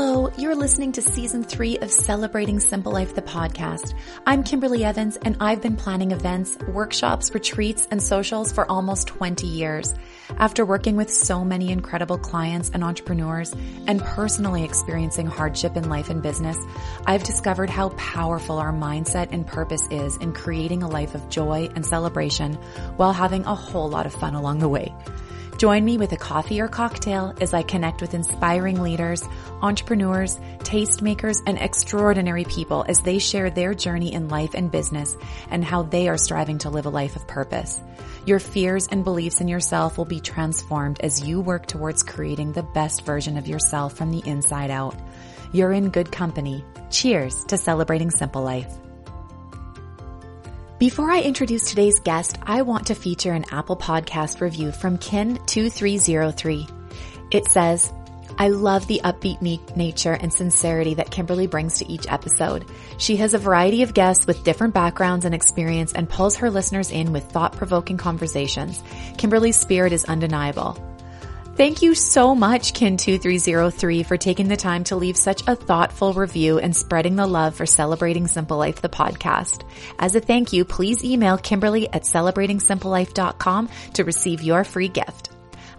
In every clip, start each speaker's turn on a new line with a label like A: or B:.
A: Hello, you're listening to season three of Celebrating Simple Life, the podcast. I'm Kimberly Evans and I've been planning events, workshops, retreats, and socials for almost 20 years. After working with so many incredible clients and entrepreneurs and personally experiencing hardship in life and business, I've discovered how powerful our mindset and purpose is in creating a life of joy and celebration while having a whole lot of fun along the way. Join me with a coffee or cocktail as I connect with inspiring leaders, entrepreneurs, tastemakers, and extraordinary people as they share their journey in life and business and how they are striving to live a life of purpose. Your fears and beliefs in yourself will be transformed as you work towards creating the best version of yourself from the inside out. You're in good company. Cheers to celebrating simple life. Before I introduce today's guest, I want to feature an Apple Podcast review from Kin2303. It says, I love the upbeat nature and sincerity that Kimberly brings to each episode. She has a variety of guests with different backgrounds and experience and pulls her listeners in with thought-provoking conversations. Kimberly's spirit is undeniable. Thank you so much, Kin2303, for taking the time to leave such a thoughtful review and spreading the love for Celebrating Simple Life, the podcast. As a thank you, please email Kimberly at celebratingsimplelife.com to receive your free gift.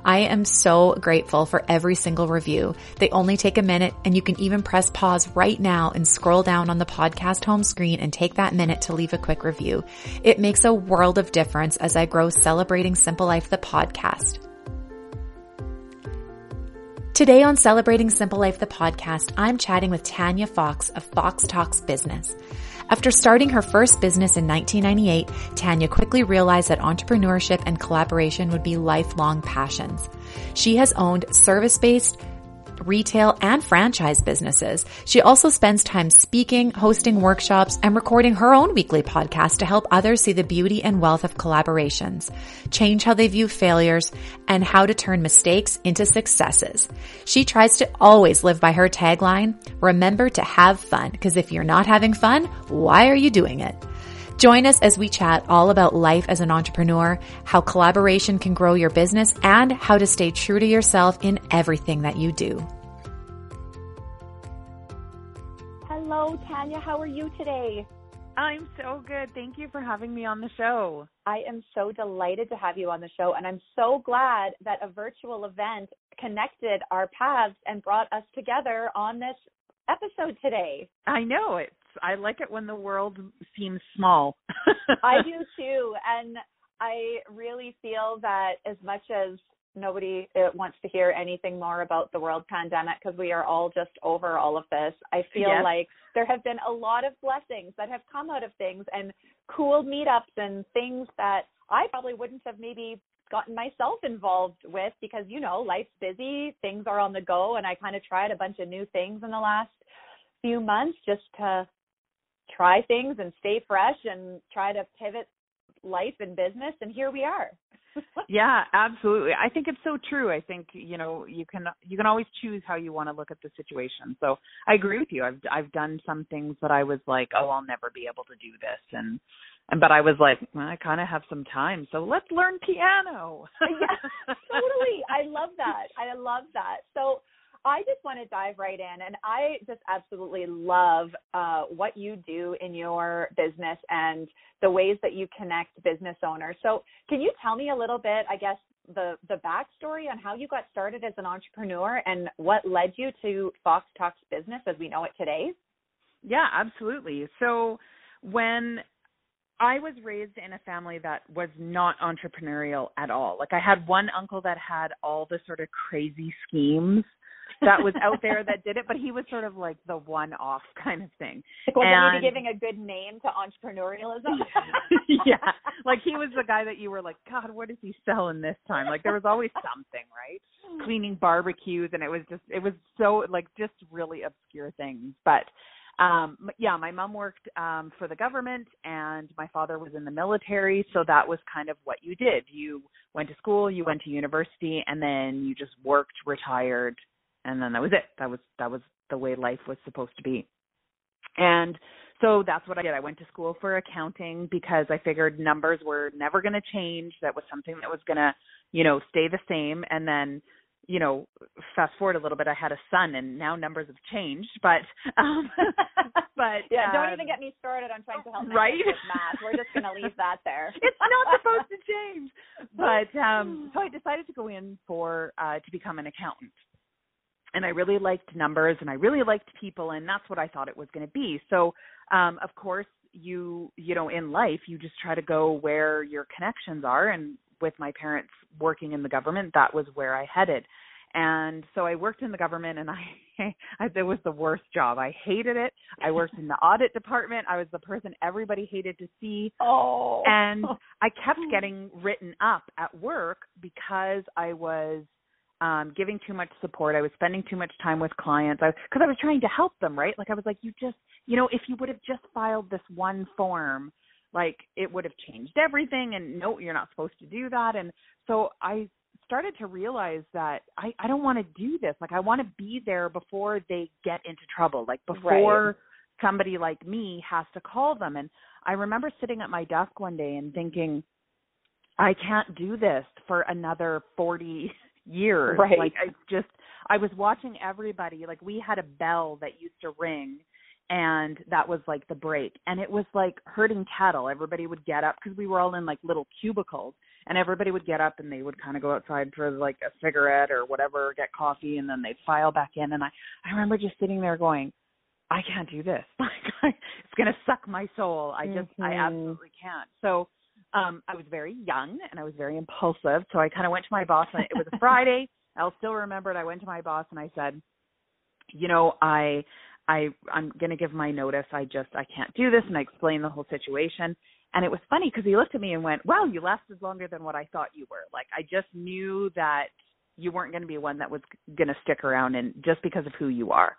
A: I am so grateful for every single review. They only take a minute and you can even press pause right now and scroll down on the podcast home screen and take that minute to leave a quick review. It makes a world of difference as I grow Celebrating Simple Life, the podcast. Today on Celebrating Simple Life, the podcast, I'm chatting with Tanya Fox of Fox Talks Business. After starting her first business in 1998, Tanya quickly realized that entrepreneurship and collaboration would be lifelong passions. She has owned service-based retail, and franchise businesses. She also spends time speaking, hosting workshops, and recording her own weekly podcast to help others see the beauty and wealth of collaborations, change how they view failures, and how to turn mistakes into successes. She tries to always live by her tagline, remember to have fun, because if you're not having fun, why are you doing it? Join us as we chat all about life as an entrepreneur, how collaboration can grow your business, and how to stay true to yourself in everything that you do. Hello, Tanya. How are you today?
B: I'm so good. Thank you for having me on the show.
A: I am so delighted to have you on the show, and I'm so glad that a virtual event connected our paths and brought us together on this episode today.
B: I know it's I like it when the world seems small.
A: I do too, and I really feel that as much as nobody uh, wants to hear anything more about the world pandemic because we are all just over all of this. I feel yes. like there have been a lot of blessings that have come out of things and cool meetups and things that I probably wouldn't have maybe gotten myself involved with because you know life's busy things are on the go and i kind of tried a bunch of new things in the last few months just to try things and stay fresh and try to pivot life and business and here we are.
B: Yeah absolutely. I think it's so true. I think you know you can you can always choose how you want to look at the situation. So i agree with you. I've i've done some things that i was like oh i'll never be able to do this and and but i was like well, i kind of have some time so let's learn piano.
A: Yeah totally. I love that. I love that. So I just want to dive right in, and I just absolutely love uh, what you do in your business and the ways that you connect business owners. So, can you tell me a little bit, I guess, the the backstory on how you got started as an entrepreneur and what led you to Fox Talks Business as we know it today?
B: Yeah, absolutely. So, when I was raised in a family that was not entrepreneurial at all. Like I had one uncle that had all the sort of crazy schemes that was out there that did it, but he was sort of like the one off kind of thing.
A: Like, Was and, giving a good name to entrepreneurialism?
B: yeah. Like he was the guy that you were like, God, what is he selling this time? Like there was always something, right? Cleaning barbecues and it was just it was so like just really obscure things. But um yeah my mom worked um for the government and my father was in the military so that was kind of what you did you went to school you went to university and then you just worked retired and then that was it. That was that was the way life was supposed to be. And so that's what I did. I went to school for accounting because I figured numbers were never going to change. That was something that was going to, you know, stay the same. And then, you know, fast forward a little bit, I had a son, and now numbers have changed. But, um, but
C: yeah,
B: um,
C: don't even get me started on trying to help
B: right?
C: with math. We're just going to leave that there.
B: it's not supposed to change. But um, so I decided to go in for uh, to become an accountant, and I really liked numbers, and I really liked people, and that's what I thought it was going to be. So, um, of course, you you know, in life, you just try to go where your connections are, and with my parents working in the government, that was where I headed. And so I worked in the government and I, I it was the worst job. I hated it. I worked in the audit department. I was the person everybody hated to see.
C: Oh.
B: And I kept getting written up at work because I was um giving too much support. I was spending too much time with clients. I cuz I was trying to help them, right? Like I was like you just, you know, if you would have just filed this one form, like it would have changed everything and no you're not supposed to do that and so i started to realize that i i don't want to do this like i want to be there before they get into trouble like before
C: Right.
B: somebody like me has to call them and i remember sitting at my desk one day and thinking i can't do this for another 40 years.
C: Right.
B: like i just i was watching everybody. Like we had a bell that used to ring and that was like the break. And it was like herding cattle. Everybody would get up because we were all in like little cubicles and everybody would get up and they would kind of go outside for like a cigarette or whatever get coffee and then they'd file back in. And i i remember just sitting there going i can't do this. Like I, it's going to suck my soul. I just i
C: Mhm.
B: absolutely can't. So um i was very young and i was very impulsive so i kind of went to my boss and it was a friday i'll still remember it i went to my boss and i said you know i I I'm going to give my notice. I just I can't do this and I explained the whole situation. And it was funny because he looked at me and went, "Wow, you lasted longer than what I thought you were." Like I just knew that you weren't going to be one that was going to stick around and just because of who you are.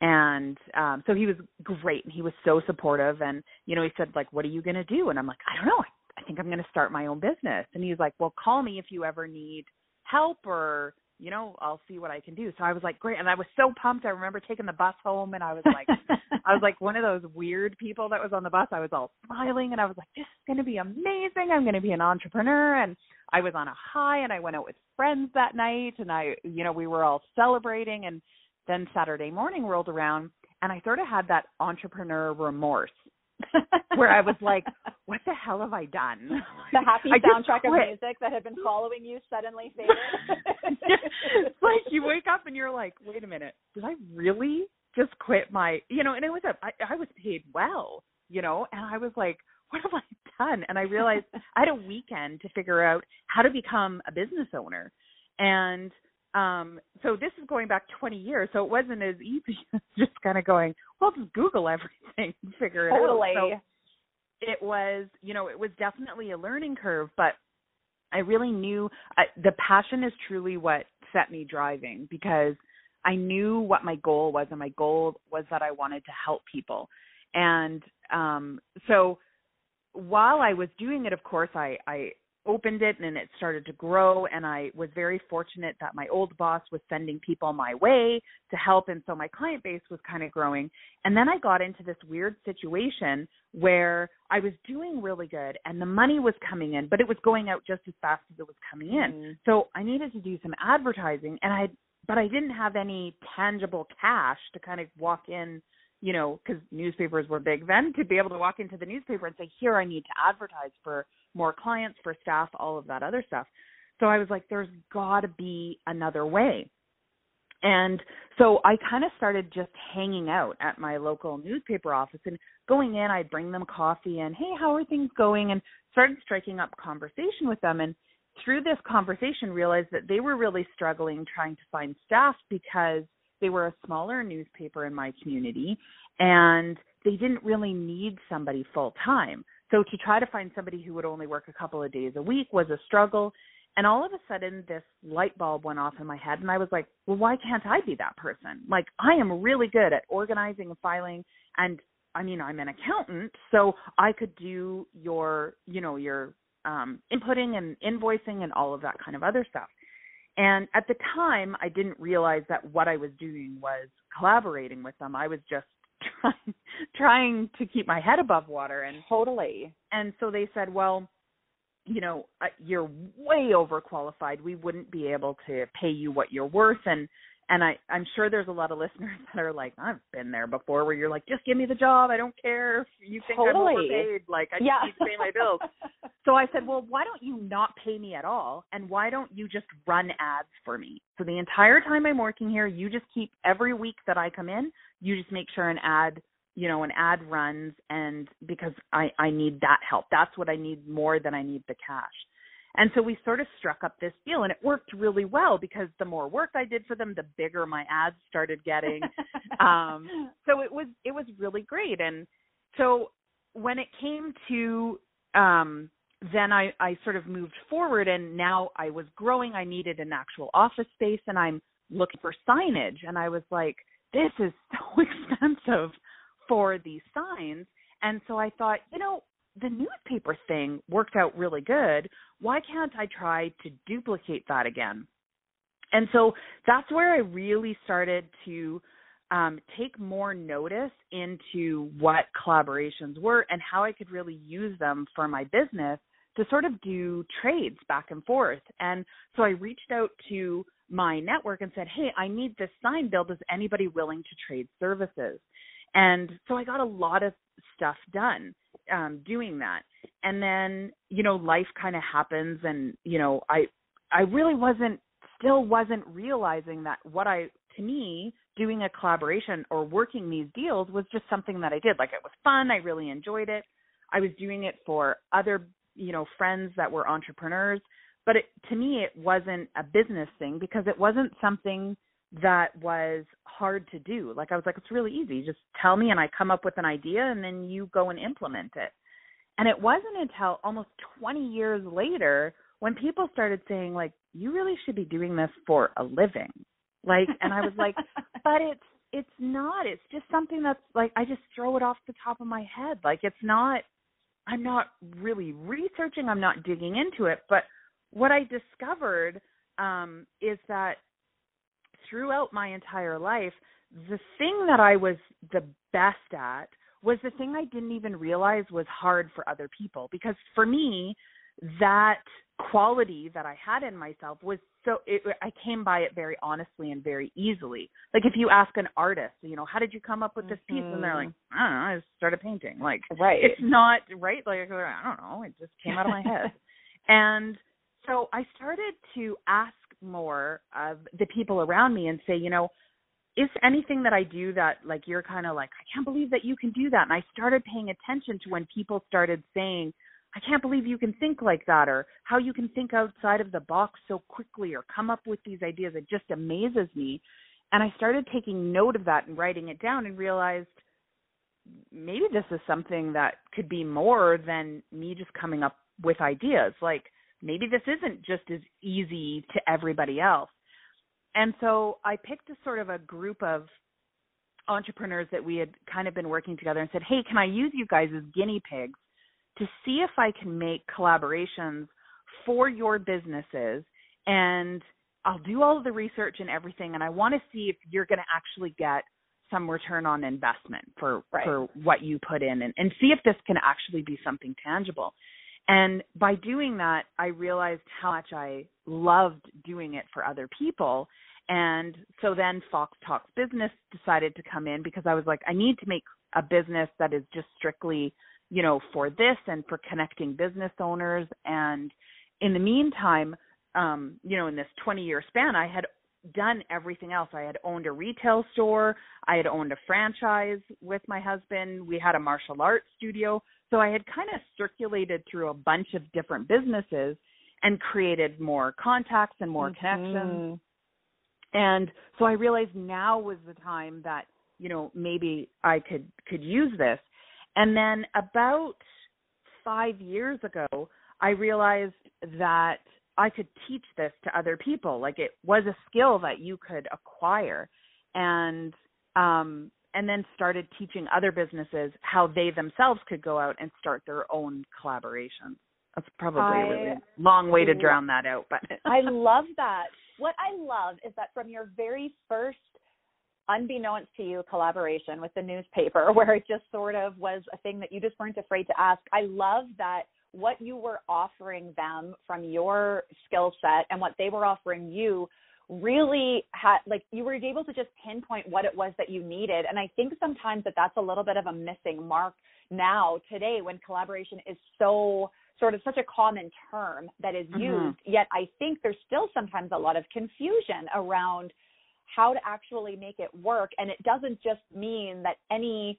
B: And um so he was great and he was so supportive and you know he said like what are you going to do? And I'm like, "I don't know. I, think I'm going to start my own business." And he's like, "Well, call me if you ever need help or you know, I'll see what I can do. So I was like, great. And I was so pumped. I remember taking the bus home and I was like, I was like one of those weird people that was on the bus. I was all smiling and I was like, this is going to be amazing. I'm going to be an entrepreneur. And I was on a high and I went out with friends that night and I, you know, we were all celebrating. And then Saturday morning rolled around and I sort of had that entrepreneur remorse where I was like, what the hell have I done?
C: the happy
B: I
C: soundtrack of music that had been following you suddenly faded.
B: it's like you wake up and you're like, wait a minute, did I really just quit my, you know? And it was a, I, I was paid well, you know, and I was like, what have I done? And I realized I had a weekend to figure out how to become a business owner, and um so this is going back 20 years, so it wasn't as easy as just kind of going, well, just Google everything and figure it
C: totally.
B: out. So, it was you know it was definitely a learning curve but i really knew uh, the passion is truly what set me driving because i knew what my goal was and my goal was that i wanted to help people and um so while i was doing it of course i i opened it and it started to grow and I was very fortunate that my old boss was sending people my way to help and so my client base was kind of growing and then I got into this weird situation where I was doing really good and the money was coming in but it was going out just as fast as it was coming in
C: Mhm.
B: so I needed to do some advertising and I but I didn't have any tangible cash to kind of walk in you know, because newspapers were big then, to be able to walk into the newspaper and say, here, I need to advertise for more clients, for staff, all of that other stuff. So I was like, there's got to be another way. And so I kind of started just hanging out at my local newspaper office and going in, I'd bring them coffee and, hey, how are things going? And started striking up conversation with them. And through this conversation, realized that they were really struggling trying to find staff because they were a smaller newspaper in my community and they didn't really need somebody full time. So to try to find somebody who would only work a couple of days a week was a struggle. And all of a sudden this light bulb went off in my head and I was like, well, why can't I be that person? Like I am really good at organizing and filing and I mean, I'm an accountant, so I could do your, you know, your um inputting and invoicing and all of that kind of other stuff. And at the time, I didn't realize that what I was doing was collaborating with them. I was just trying trying to keep my head above water and
C: Totally.
B: and so they said, "Well, you know, uh, you're way overqualified. We wouldn't be able to pay you what you're worth and and I I'm sure there's a lot of listeners that are like I've been there before where you're like just give me the job I don't care if you think
C: totally.
B: I'm overpaid like I just
C: yeah.
B: need to pay my bills. so I said, "Well, why don't you not pay me at all and why don't you just run ads for me?" So the entire time I'm working here, you just keep every week that I come in, you just make sure an ad you know an ad runs and because i i need that help that's what i need more than i need the cash and so we sort of struck up this deal and it worked really well because the more work I did for them, the bigger my ads started getting. um, so it was it was really great. And so when it came to um, then I, I sort of moved forward and now I was growing. I needed an actual office space and I'm looking for signage. And I was like, this is so expensive for these signs. And so I thought, you know, the newspaper thing worked out really good. Why can't I try to duplicate that again? And so that's where I really started to um, take more notice into what collaborations were and how I could really use them for my business to sort of do trades back and forth. And so I reached out to my network and said, Hey, I need this sign built. Is anybody willing to trade services? And so I got a lot of stuff done um doing that and then you know life kind of happens and you know i i really wasn't still wasn't realizing that what i to me doing a collaboration or working these deals was just something that i did like it was fun i really enjoyed it i was doing it for other you know friends that were entrepreneurs but it to me it wasn't a business thing because it wasn't something that was hard to do. Like I was like, it's really easy. Just tell me and I come up with an idea and then you go and implement it. And it wasn't until almost 20 years later when people started saying like, you really should be doing this for a living. Like, and I was like, but it's, it's not, it's just something that's like, I just throw it off the top of my head. Like it's not, I'm not really researching, I'm not digging into it. But what I discovered um, is that throughout my entire life, the thing that I was the best at was the thing I didn't even realize was hard for other people. Because for me, that quality that I had in myself was so it, I came by it very honestly and very easily. Like if you ask an artist, you know, how did you come up with this piece? Mm-hmm. And they're like, I don't know, I just started painting. Like,
C: right.
B: it's not right. Like I don't know, it just came out of my head. and so I started to ask more of the people around me and say, you know, is anything that I do that like you're kind of like, I can't believe that you can do that. And I started paying attention to when people started saying, I can't believe you can think like that or how you can think outside of the box so quickly or come up with these ideas. It just amazes me. And I started taking note of that and writing it down and realized maybe this is something that could be more than me just coming up with ideas. Like maybe this isn't just as easy to everybody else. And so I picked a sort of a group of entrepreneurs that we had kind of been working together and said, "Hey, can I use you guys as guinea pigs to see if I can make collaborations for your businesses and I'll do all of the research and everything and I want to see if you're going to actually get some return on investment for
C: right.
B: for what you put in and, and see if this can actually be something tangible. And by doing that, I realized how much I loved doing it for other people. And so then Fox Talks Business decided to come in because I was like, I need to make a business that is just strictly, you know, for this and for connecting business owners. And in the meantime, um, you know, in this 20 year span, I had done everything else. I had owned a retail store, I had owned a franchise with my husband, we had a martial arts studio. So I had kind of circulated through a bunch of different businesses and created more contacts and more mm-hmm. connections. And so I realized now was the time that, you know, maybe I could could use this. And then about 5 years ago, I realized that I could teach this to other people. Like it was a skill that you could acquire. And um and then started teaching other businesses how they themselves could go out and start their own collaborations. That's probably I, a really long way to drown that out, but
C: I love that. What I love is that from your very first unbeknownst to you collaboration with the newspaper where it just sort of was a thing that you just weren't afraid to ask. I love that what you were offering them from your skill set and what they were offering you really had like you were able to just pinpoint what it was that you needed and i think sometimes that that's a little bit of a missing mark now today when collaboration is so sort of such a common term that is
B: Mm-hmm.
C: used yet i think there's still sometimes a lot of confusion around how to actually make it work. And it doesn't just mean that any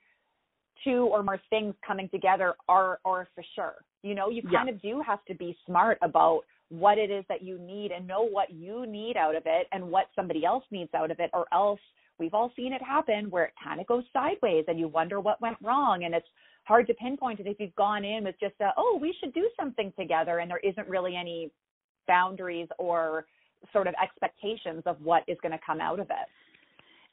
C: two or more things coming together are are for sure. You know you
B: Yeah.
C: kind of do have to be smart about what it is that you need and know what you need out of it and what somebody else needs out of it or else we've all seen it happen where it kind of goes sideways and you wonder what went wrong. And it's hard to pinpoint it if you've gone in with just a oh we should do something together and there isn't really any boundaries or sort of expectations of what is going to come out of it.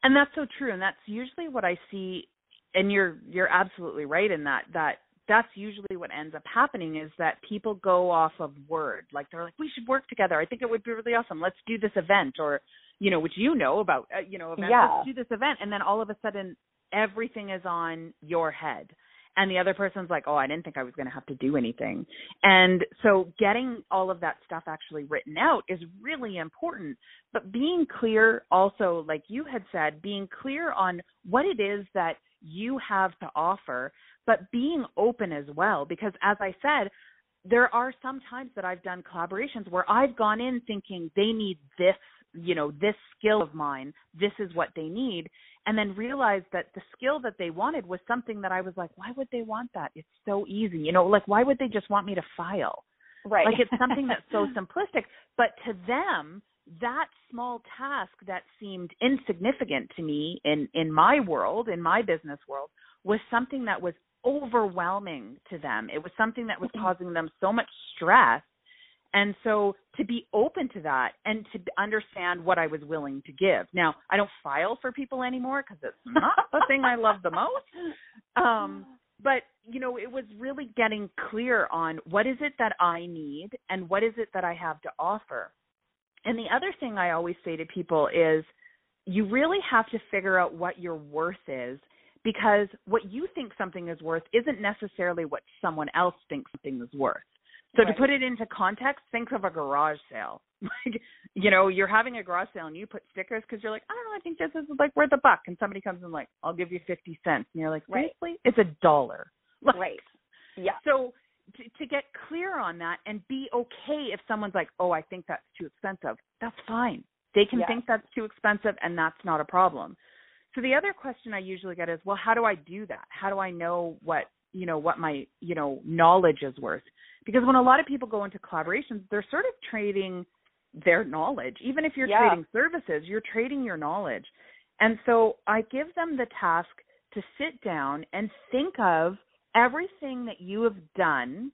B: And that's so true and that's usually what i see and you're you're absolutely right in that that that's usually what ends up happening is that people go off of word. Like they're like we should work together. I think it would be really awesome. Let's do this event or you know which you know about uh, you know events.
C: Yeah.
B: let's do this event. And then all of a sudden everything is on your head and the other person's like oh i didn't think i was going to have to do anything. And so getting all of that stuff actually written out is really important. But being clear also like you had said being clear on what it is that you have to offer but being open as well. Because as i said there are some times that i've done collaborations where i've gone in thinking they need this you know this skill of mine this is what they need and then realized that the skill that they wanted was something that i was like why would they want that? It's so easy. You know like why would they just want me to file?
C: Right.
B: Like it's something that's so simplistic but to them that small task that seemed insignificant to me in in my world in my business world was something that was overwhelming to them. It was something that was mm-hmm. causing them so much stress and so to be open to that and to understand what I was willing to give. Now, I don't file for people anymore because it's not the thing I love the most. Um, but you know, it was really getting clear on what is it that I need and what is it that I have to offer. And the other thing I always say to people is you really have to figure out what your worth is because what you think something is worth isn't necessarily what someone else thinks something is worth. So
C: Right.
B: to put it into context, think of a garage sale. Like, you know, you're having a garage sale and you put stickers because you're like, I don't know, I think this is like worth a buck, and somebody comes in like, I'll give you fifty cents, and you're like,
C: Right.
B: it's a dollar. Like,
C: right yeah
B: So to, to get clear on that and be okay if someone's like, oh, I think that's too expensive, that's fine. They can
C: Yeah.
B: think that's too expensive, and that's not a problem. So the other question I usually get is, well, how do I do that? How do I know what you know what my you know knowledge is worth? Because when a lot of people go into collaborations, they're sort of trading their knowledge. Even if you're
C: Yeah.
B: trading services, you're trading your knowledge. And so I give them the task to sit down and think of everything that you have done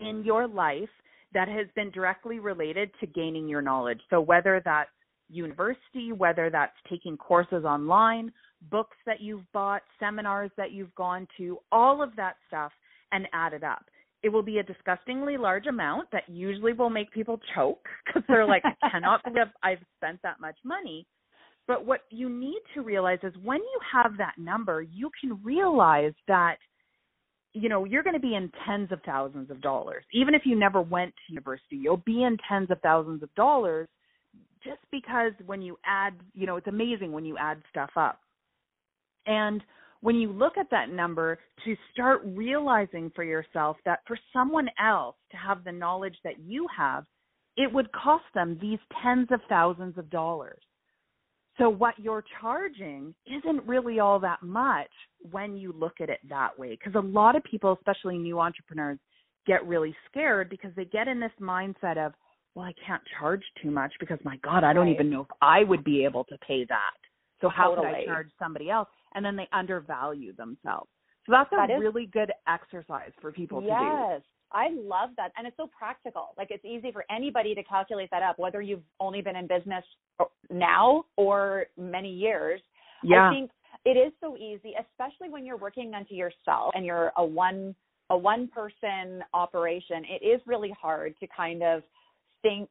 B: in your life that has been directly related to gaining your knowledge. So whether that's university, whether that's taking courses online, books that you've bought, seminars that you've gone to, all of that stuff and add it up. It will be a disgustingly large amount that usually will make people choke because they're like, I cannot believe I've spent that much money. But what you need to realize is when you have that number, you can realize that you know you're going to be in tens of thousands of dollars even if you never went to university you'll be in tens of thousands of dollars just because when you add you know it's amazing when you add stuff up and when you look at that number to start realizing for yourself that for someone else to have the knowledge that you have it would cost them these tens of thousands of dollars so what you're charging isn't really all that much when you look at it that way. Because a lot of people, especially new entrepreneurs, get really scared because they get in this mindset of, well, I can't charge too much because my God, I don't
C: Right.
B: even know if I would be able to pay that. So how could I charge somebody else? And then they undervalue themselves. So that's a
C: is-
B: really good exercise for people to do.
C: yes I love that. And it's so practical. Like it's easy for anybody to calculate that up, whether you've only been in business now or many years.
B: Yeah.
C: I think it is so easy, especially when you're working unto yourself and you're a one a one person operation. It is really hard to kind of think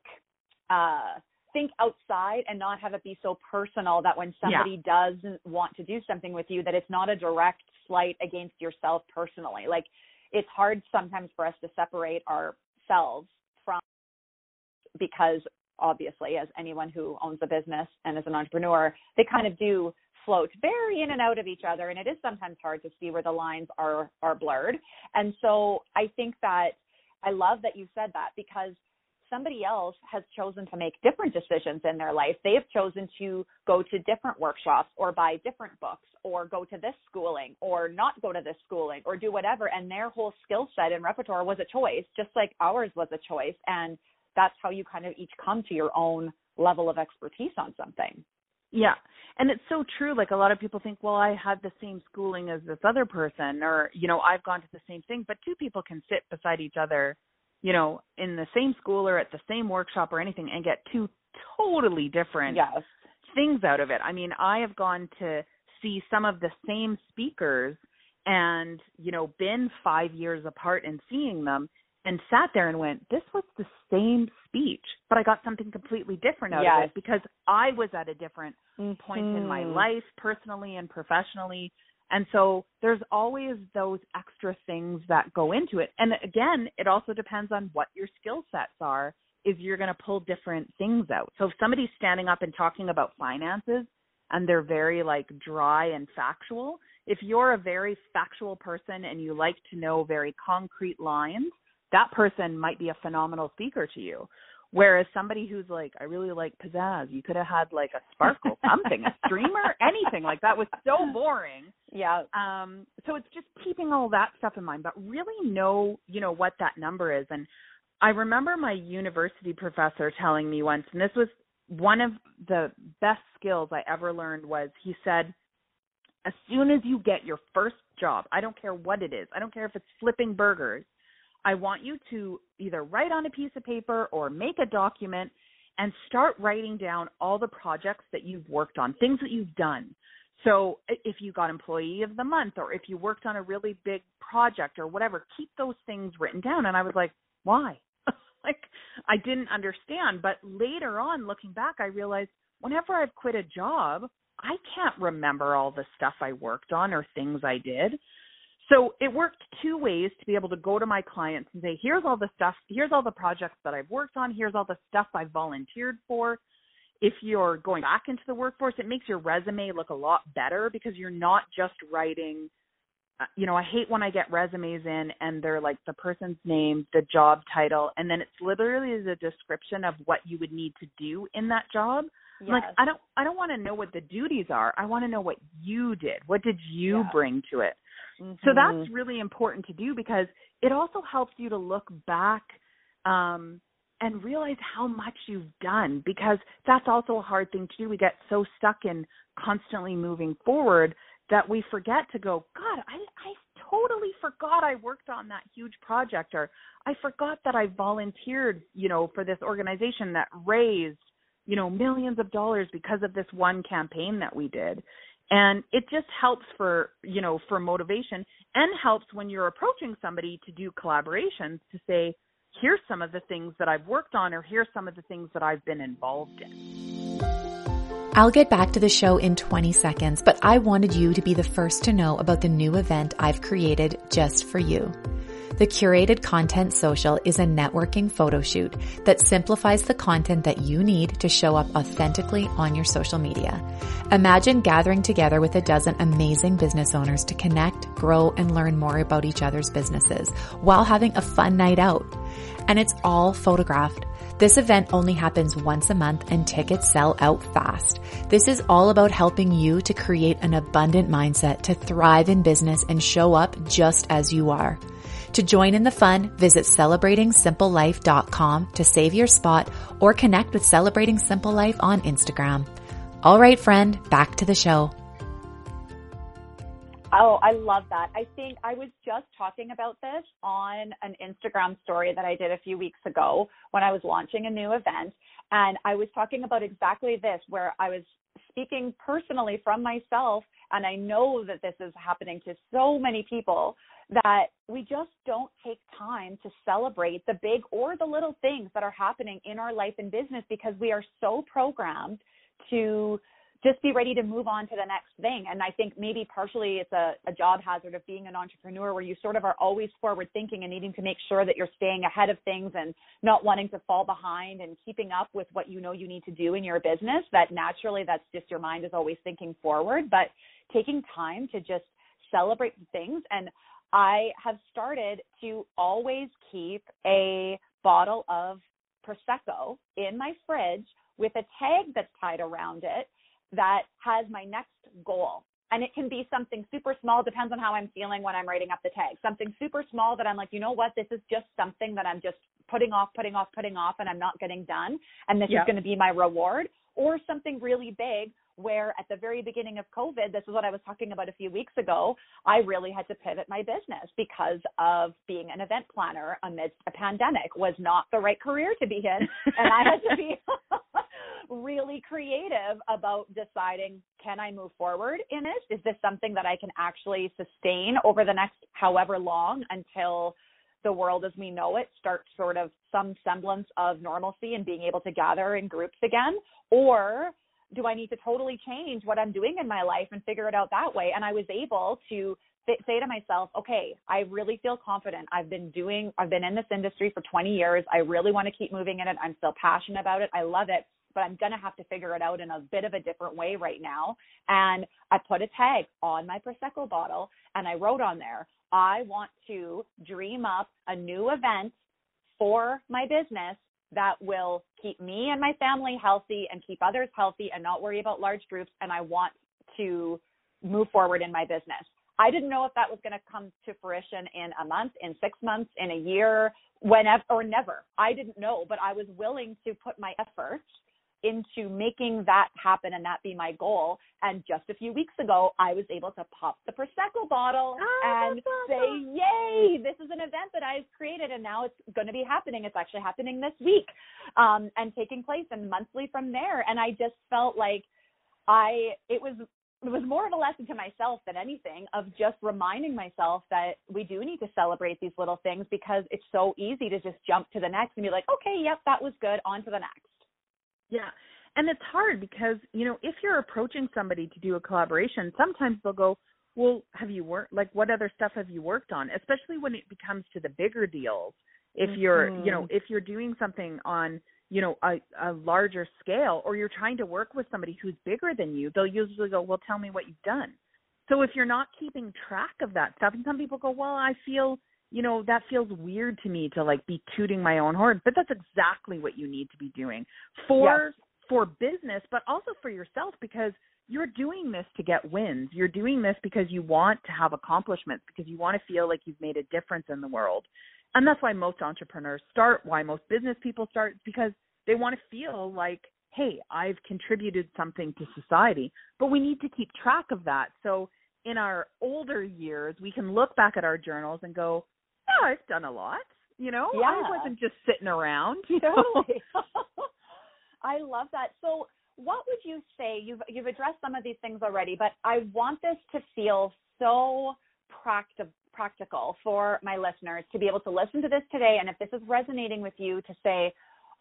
C: uh think outside and not have it be so personal that when
B: Yeah.
C: somebody doesn't want to do something with you that it's not a direct slight against yourself personally. Like it's hard sometimes for us to separate ourselves from because obviously as anyone who owns a business and is an entrepreneur they kind of do float very in and out of each other and it is sometimes hard to see where the lines are are blurred and so i think that i love that you said that because somebody else has chosen to make different decisions in their life they have chosen to go to different workshops or buy different books or go to this schooling or not go to this schooling or do whatever and their whole skill set and repertoire was a choice just like ours was a choice and that's how you kind of each come to your own level of expertise on something
B: yeah. And it's so true. Like a lot of people think, well, I had the same schooling as this other person, or, you know, I've gone to the same thing. But two people can sit beside each other, you know, in the same school or at the same workshop or anything and get two totally different
C: yes.
B: things out of it. I mean, I have gone to see some of the same speakers and, you know, been five years apart and seeing them and sat there and went, this was the same speech, but I got something completely different out
C: yes.
B: of it because I was at a different
C: mm-hmm.
B: point in my life, personally and professionally. And so there's always those extra things that go into it. And again, it also depends on what your skill sets are, is you're going to pull different things out. So if somebody's standing up and talking about finances and they're very like dry and factual, if you're a very factual person and you like to know very concrete lines, that person might be a phenomenal speaker to you. Whereas somebody who's like, I really like pizzazz, you could have had like a sparkle, something, a streamer, anything like that was so boring.
C: Yeah.
B: Um, so it's just keeping all that stuff in mind, but really know, you know, what that number is. And I remember my university professor telling me once, and this was one of the best skills I ever learned was he said, as soon as you get your first job, I don't care what it is, I don't care if it's flipping burgers, I want you to either write on a piece of paper or make a document and start writing down all the projects that you've worked on, things that you've done. So if you got employee of the month or if you worked on a really big project or whatever, keep those things written down. And I was like, why? like I didn't understand. But later on, looking back, I realized whenever I've quit a job, I can't remember all the stuff I worked on or things I did. So it worked two ways to be able to go to my clients and say, here's all the stuff, here's all the projects that I've worked on, here's all the stuff I've volunteered for. If you're going back into the workforce, it makes your resume look a lot better because you're not just writing. Uh, you know, I hate when I get resumes in and they're like the person's name, the job title, and then it's literally the description of what you would need to do in that job.
C: Yes.
B: Like I don't I don't want to know what the duties are. I want to know what you did. What did you
C: yeah.
B: bring to it?
C: Mm-hmm.
B: So that's really important to do because it also helps you to look back um, and realize how much you've done because that's also a hard thing to do. We get so stuck in constantly moving forward that we forget to go, God, I, I totally forgot I worked on that huge project or I forgot that I volunteered, you know, for this organization that raised, you know, millions of dollars because of this one campaign that we did and it just helps for you know for motivation and helps when you're approaching somebody to do collaborations to say here's some of the things that I've worked on or here's some of the things that I've been involved in.
A: I'll get back to the show in 20 seconds, but I wanted you to be the first to know about the new event I've created just for you. The Curated Content Social is a networking photo shoot that simplifies the content that you need to show up authentically on your social media. Imagine gathering together with a dozen amazing business owners to connect, grow, and learn more about each other's businesses while having a fun night out. And it's all photographed. This event only happens once a month and tickets sell out fast. This is all about helping you to create an abundant mindset to thrive in business and show up just as you are. To join in the fun, visit celebratingsimplelife.com to save your spot or connect with Celebrating Simple Life on Instagram. All right, friend, back to the show.
C: Oh, I love that. I think I was just talking about this on an Instagram story that I did a few weeks ago when I was launching a new event. And I was talking about exactly this, where I was speaking personally from myself. And I know that this is happening to so many people that we just don't take time to celebrate the big or the little things that are happening in our life and business because we are so programmed to just be ready to move on to the next thing. And I think maybe partially it's a, a job hazard of being an entrepreneur where you sort of are always forward thinking and needing to make sure that you're staying ahead of things and not wanting to fall behind and keeping up with what you know you need to do in your business. That naturally, that's just your mind is always thinking forward. But taking time to just celebrate things. And I have started to always keep a bottle of Prosecco in my fridge with a tag that's tied around it that has my next goal. And it can be something super small, depends on how I'm feeling when I'm writing up the tag. Something super small that I'm like, you know what, this is just something that I'm just putting off, putting off, putting off, and I'm not getting done. And this
B: yep.
C: is going to be my reward. Or something really big where at the very beginning of COVID, this is what I was talking about a few weeks ago, I really had to pivot my business because of being an event planner amidst a pandemic was not the right career to be in. and I had to be really creative about deciding can I move forward in it? Is this something that I can actually sustain over the next however long until the world as we know it starts sort of some semblance of normalcy and being able to gather in groups again? Or do I need to totally change what I'm doing in my life and figure it out that way? And I was able to say to myself, okay, I really feel confident. I've been doing, I've been in this industry for 20 years. I really want to keep moving in it. I'm still passionate about it. I love it, but I'm going to have to figure it out in a bit of a different way right now. And I put a tag on my Prosecco bottle and I wrote on there, I want to dream up a new event for my business that will keep me and my family healthy and keep others healthy and not worry about large groups. And I want to move forward in my business. I didn't know if that was going to come to fruition in a month, in six months, in a year, whenever or never. I didn't know, but I was willing to put my effort into making that happen and that be my goal. And just a few weeks ago, I was able to pop the Prosecco bottle
B: oh,
C: and
B: awesome.
C: say, Yay, this is an event that I've created and now it's going to be happening. It's actually happening this week um, and taking place and monthly from there. And I just felt like I, it was it was more of a lesson to myself than anything of just reminding myself that we do need to celebrate these little things because it's so easy to just jump to the next and be like, okay, yep, that was good, on to the next.
B: Yeah. And it's hard because, you know, if you're approaching somebody to do a collaboration, sometimes they'll go, well, have you worked, like, what other stuff have you worked on? Especially when it becomes to the bigger deals. If you're, mm-hmm. you know, mm-hmm. if you're doing something on, you know, a, a larger scale or you're trying to work with somebody who's bigger than you, they'll usually go, well, tell me what you've done. So if you're not keeping track of that stuff, and some people go, well, I feel you know that feels weird to me to like be tooting my own horn but that's exactly what you need to be doing for yes. for business but also for yourself because you're doing this to get wins. You're doing this because you want to have accomplishments because you want to feel like you've made a difference in the world. And that's why most entrepreneurs start why most business people start because they want to feel like hey i've contributed something to society. But we need to keep track of that. So in our older years, we can look back at our journals and go, yeah, I've done a lot. You know,
C: yeah.
B: I wasn't just sitting around. You know,
C: totally. I love that. So, what would you say? You've you've addressed some of these things already, but I want this to feel so practical practical for my listeners to be able to listen to this today and if this is resonating with you to say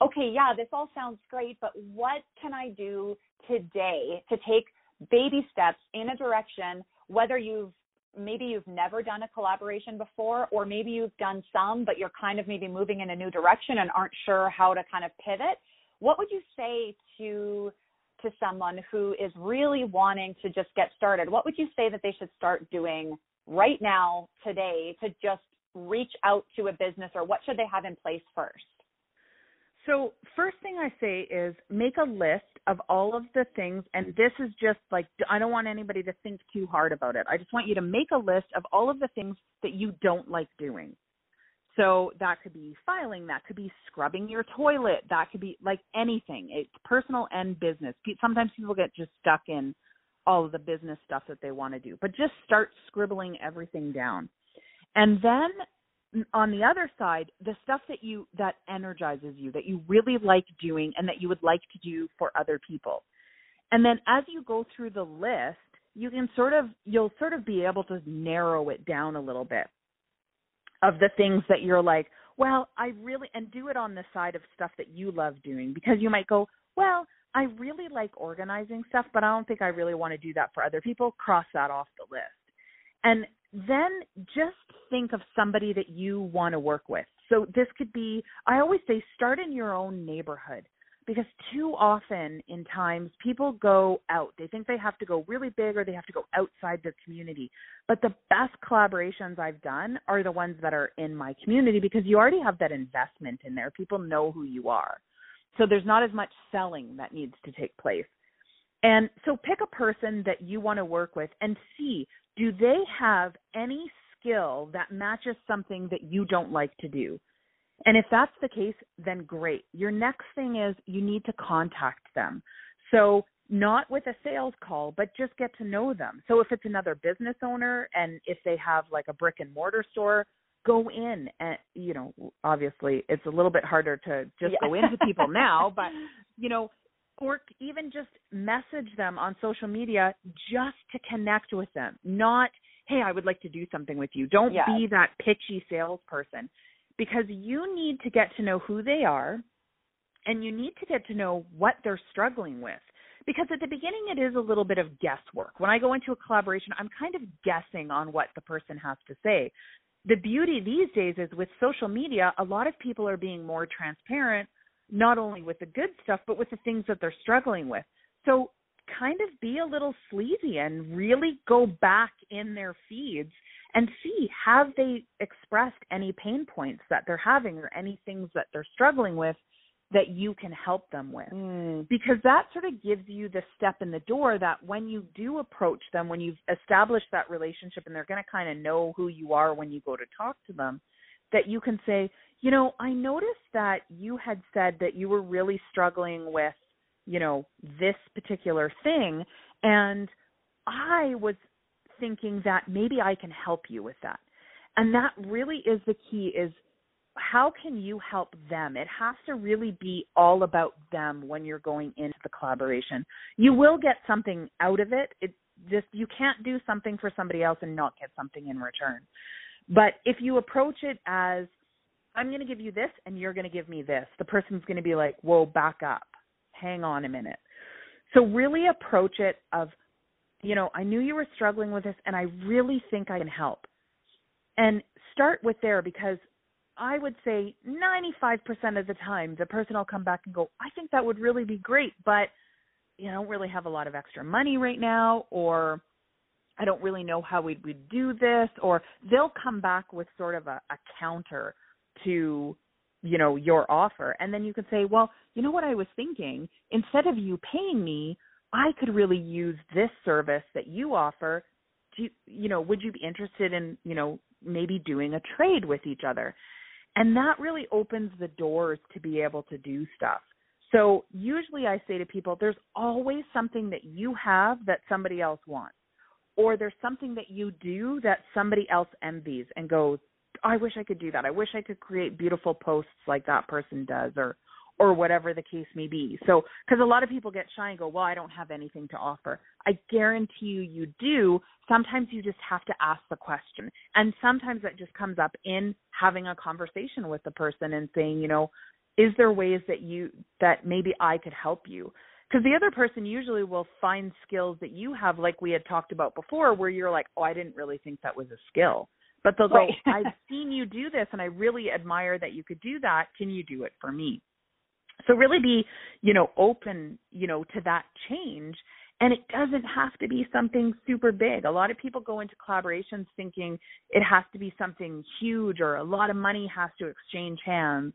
C: okay yeah this all sounds great but what can i do today to take baby steps in a direction whether you've maybe you've never done a collaboration before, or maybe you've done some, but you're kind of maybe moving in a new direction and aren't sure how to kind of pivot. What would you say to to someone who is really wanting to just get started? What would you say that they should start doing right now, today, to just reach out to a business, or what should they have in place first?
B: So, first thing I say is make a list of all of the things, and this is just like, I don't want anybody to think too hard about it. I just want you to make a list of all of the things that you don't like doing. So, that could be filing, that could be scrubbing your toilet, that could be like anything. It's personal and business. Sometimes people get just stuck in all of the business stuff that they want to do, but just start scribbling everything down. And then on the other side, the stuff that you that energizes you, that you really like doing and that you would like to do for other people. And then as you go through the list, you can sort of you'll sort of be able to narrow it down a little bit of the things that you're like, well, I really and do it on the side of stuff that you love doing because you might go, well, I really like organizing stuff, but I don't think I really want to do that for other people. Cross that off the list. And then just think of somebody that you want to work with. So this could be, I always say, start in your own neighborhood because too often in times people go out. They think they have to go really big or they have to go outside their community. But the best collaborations I've done are the ones that are in my community because you already have that investment in there. People know who you are. So there's not as much selling that needs to take place. And so pick a person that you want to work with and see do they have any skill that matches something that you don't like to do? And if that's the case, then great. Your next thing is you need to contact them. So not with a sales call, but just get to know them. So if it's another business owner and if they have like a brick and mortar store, go in and you know, obviously it's a little bit harder to just yeah. go into people now, but you know, or even just message them on social media just to connect with them. Not, hey, I would like to do something with you. Don't yes. be that pitchy salesperson because you need to get to know who they are and you need to get to know what they're struggling with. Because at the beginning, it is a little bit of guesswork. When I go into a collaboration, I'm kind of guessing on what the person has to say. The beauty these days is with social media, a lot of people are being more transparent, not only with the good stuff, but with the things that they're struggling with. So kind of be a little sleazy and really go back in their feeds and see have they expressed any pain points that they're having or any things that they're struggling with that you can help them with
C: mm.
B: because that sort of gives you the step in the door that when you do approach them when you've established that relationship and they're going to kind of know who you are when you go to talk to them that you can say you know i noticed that you had said that you were really struggling with you know this particular thing and i was thinking that maybe I can help you with that. And that really is the key is how can you help them? It has to really be all about them when you're going into the collaboration. You will get something out of it. It just you can't do something for somebody else and not get something in return. But if you approach it as I'm going to give you this and you're going to give me this, the person's going to be like, "Whoa, back up. Hang on a minute." So really approach it of you know, I knew you were struggling with this and I really think I can help. And start with there because I would say 95% of the time the person will come back and go, I think that would really be great, but you know, I don't really have a lot of extra money right now or I don't really know how we would do this or they'll come back with sort of a, a counter to you know your offer and then you can say well you know what i was thinking instead of you paying me I could really use this service that you offer. Do you, you know, would you be interested in, you know, maybe doing a trade with each other? And that really opens the doors to be able to do stuff. So usually I say to people, there's always something that you have that somebody else wants. Or there's something that you do that somebody else envies and goes, I wish I could do that. I wish I could create beautiful posts like that person does or or whatever the case may be. So, because a lot of people get shy and go, Well, I don't have anything to offer. I guarantee you, you do. Sometimes you just have to ask the question. And sometimes that just comes up in having a conversation with the person and saying, You know, is there ways that you, that maybe I could help you? Because the other person usually will find skills that you have, like we had talked about before, where you're like, Oh, I didn't really think that was a skill. But they'll go, I've seen you do this and I really admire that you could do that. Can you do it for me? So really be, you know, open, you know, to that change. And it doesn't have to be something super big. A lot of people go into collaborations thinking it has to be something huge or a lot of money has to exchange hands.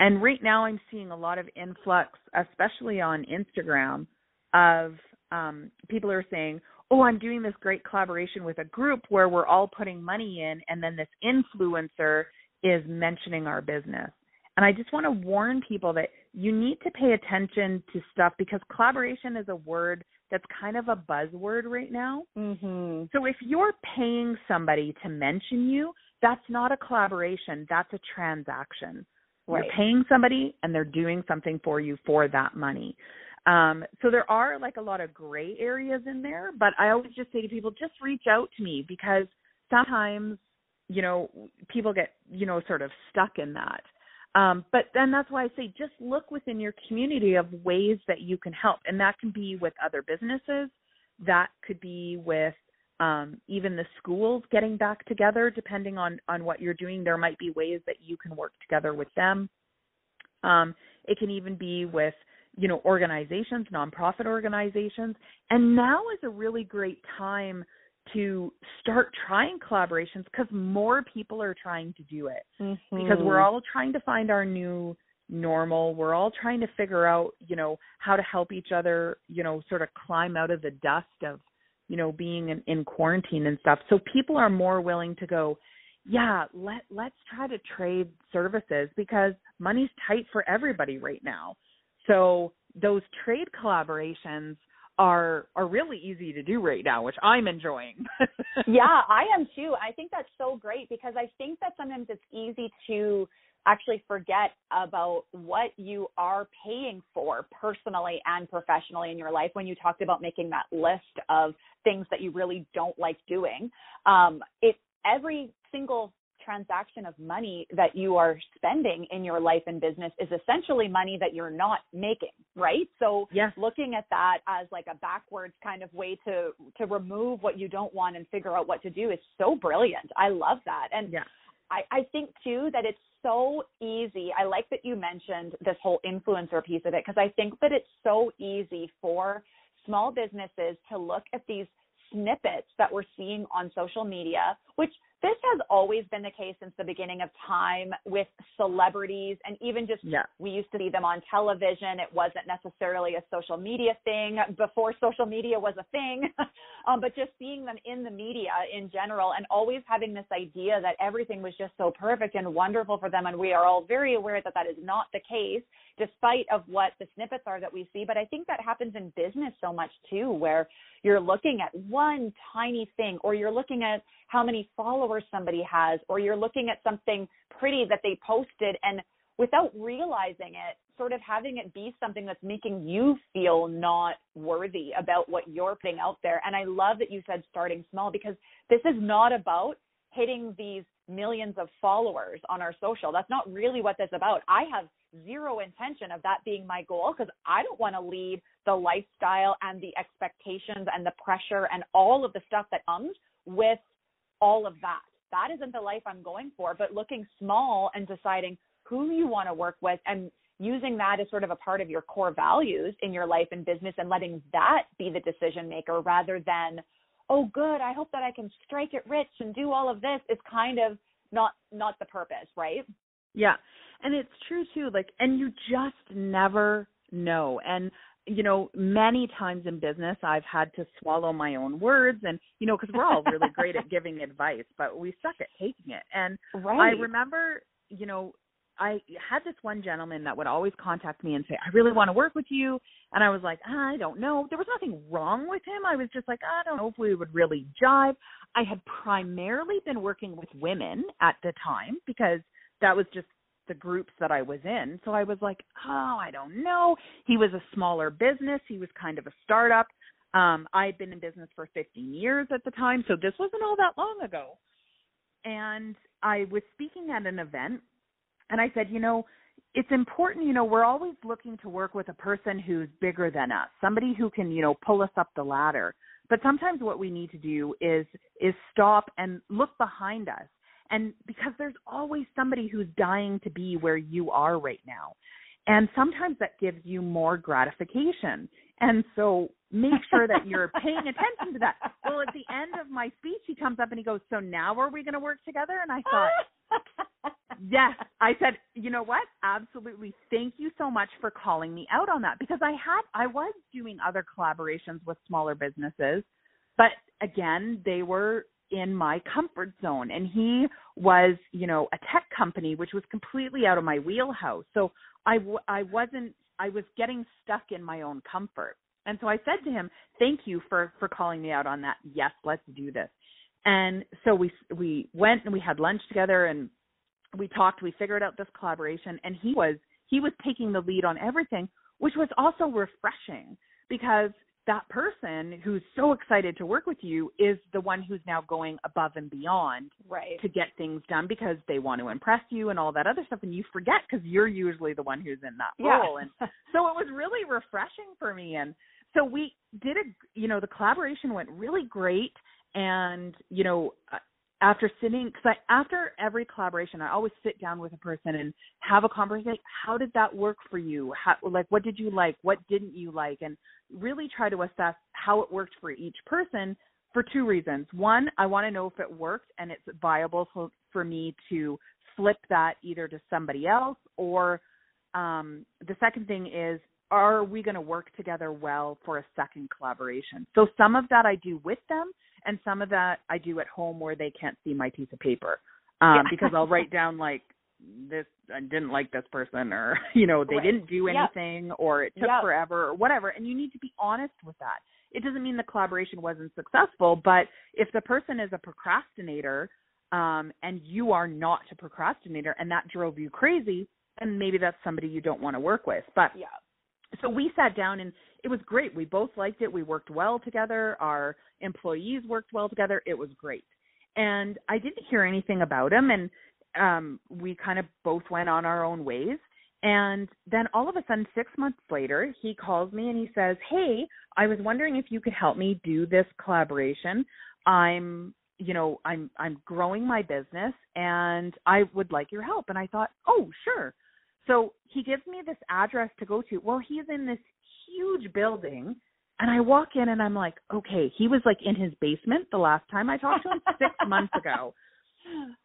B: And right now I'm seeing a lot of influx, especially on Instagram, of um, people are saying, oh, I'm doing this great collaboration with a group where we're all putting money in, and then this influencer is mentioning our business. And I just want to warn people that you need to pay attention to stuff because collaboration is a word that's kind of a buzzword right now.
C: Mm-hmm.
B: So if you're paying somebody to mention you, that's not a collaboration, that's a transaction.
C: Right.
B: You're paying somebody and they're doing something for you for that money. Um, so there are like a lot of gray areas in there, but I always just say to people, just reach out to me because sometimes, you know, people get, you know, sort of stuck in that. Um, but then that's why I say just look within your community of ways that you can help. And that can be with other businesses, that could be with um, even the schools getting back together, depending on, on what you're doing. There might be ways that you can work together with them. Um, it can even be with, you know, organizations, nonprofit organizations. And now is a really great time to start trying collaborations because more people are trying to do it mm-hmm. because we're all trying to find our new normal we're all trying to figure out you know how to help each other you know sort of climb out of the dust of you know being in, in quarantine and stuff so people are more willing to go yeah let let's try to trade services because money's tight for everybody right now so those trade collaborations are are really easy to do right now, which I'm enjoying.
C: yeah, I am too. I think that's so great because I think that sometimes it's easy to actually forget about what you are paying for personally and professionally in your life when you talked about making that list of things that you really don't like doing. Um, it every single transaction of money that you are spending in your life and business is essentially money that you're not making, right? So
B: yes.
C: looking at that as like a backwards kind of way to to remove what you don't want and figure out what to do is so brilliant. I love that. And
B: yeah.
C: I, I think too that it's so easy. I like that you mentioned this whole influencer piece of it because I think that it's so easy for small businesses to look at these snippets that we're seeing on social media, which this has always been the case since the beginning of time with celebrities and even just
B: yeah.
C: we used to see them on television. It wasn't necessarily a social media thing before social media was a thing, um, but just seeing them in the media in general and always having this idea that everything was just so perfect and wonderful for them. And we are all very aware that that is not the case despite of what the snippets are that we see. But I think that happens in business so much too, where you're looking at one tiny thing or you're looking at how many followers somebody has or you're looking at something pretty that they posted and without realizing it sort of having it be something that's making you feel not worthy about what you're putting out there. And i love that you said starting small because this is not about hitting these millions of followers on our social. That's not really what this is about. I have zero intention of that being my goal because I don't want to lead the lifestyle and the expectations and the pressure and all of the stuff that comes with all of that. That isn't the life I'm going for, but looking small and deciding who you want to work with and using that as sort of a part of your core values in your life and business and letting that be the decision maker rather than, oh good, I hope that I can strike it rich and do all of this is kind of not not the purpose, right?
B: Yeah. And it's true too, like and you just never know. And you know, many times in business I've had to swallow my own words and you know, because we're all really great at giving advice, but we suck at taking it. And
C: right.
B: I remember, you know, I had this one gentleman that would always contact me and say, I really want to work with you. And I was like, I don't know. There was nothing wrong with him. I was just like, I don't know if we would really jive. I had primarily been working with women at the time because that was just the groups that I was in. So I was like, oh, I don't know. He was a smaller business. He was kind of a startup. Um, I had been in business for 15 years at the time, so this wasn't all that long ago. And I was speaking at an event, and I said, you know, it's important, you know, we're always looking to work with a person who's bigger than us, somebody who can, you know, pull us up the ladder. But sometimes what we need to do is is stop and look behind us and because there's always somebody who's dying to be where you are right now. And sometimes that gives you more gratification. And so make sure that you're paying attention to that. Well, at the end of my speech, he comes up and he goes, So now are we going to work together? And I thought, Yes. I said, You know what? Absolutely. Thank you so much for calling me out on that because I had, I was doing other collaborations with smaller businesses, but again, they were in my comfort zone. And he was you know a tech company which was completely out of my wheelhouse. So i w- i wasn't i was getting stuck in my own comfort. And so i said to him thank you for for calling me out on that. Yes let's do this. And so we we went and we had lunch together and we talked we figured out this collaboration. And he was he was taking the lead on everything which was also refreshing because that person who's so excited to work with you is the one who's now going above and beyond
C: right.
B: to get things done because they want to impress you and all that other stuff and you forget because you're usually the one who's in that
C: yeah.
B: role. And so it was really refreshing for me. And so we did a you know the collaboration went really great. And you know after sitting because I after every collaboration I always sit down with a person and have a conversation how did that work for you? How like what did you like? What didn't you like? And really try to assess how it worked for each person for two reasons. One I want to know if it worked and it's viable for, for me to flip that either to somebody else or um the second thing is are we going to work together well for a second collaboration? So some of that I do with them and some of that I do at home where they can't see my piece of paper um,
C: yeah.
B: because I'll write down like this I didn't like this person or you know they
C: right.
B: didn't do anything
C: yep.
B: or it took
C: yep.
B: forever or whatever and you need to be honest with that. It doesn't mean the collaboration wasn't successful, but if the person is a procrastinator um and you are not a procrastinator and that drove you crazy, then maybe that's somebody you don't want to work with. But
C: yeah.
B: So we sat down and it was great. We both liked it. We worked well together. Our employees worked well together. It was great. And I didn't hear anything about him and um we kind of both went on our own ways. And then all of a sudden 6 months later, he calls me and he says, "Hey, I was wondering if you could help me do this collaboration. I'm you know, I'm I'm growing my business and I would like your help." And I thought, "Oh, sure." So he gives me this address to go to. Well, he's in this huge building and I walk in and I'm like, okay, he was like in his basement the last time I talked to him six months ago.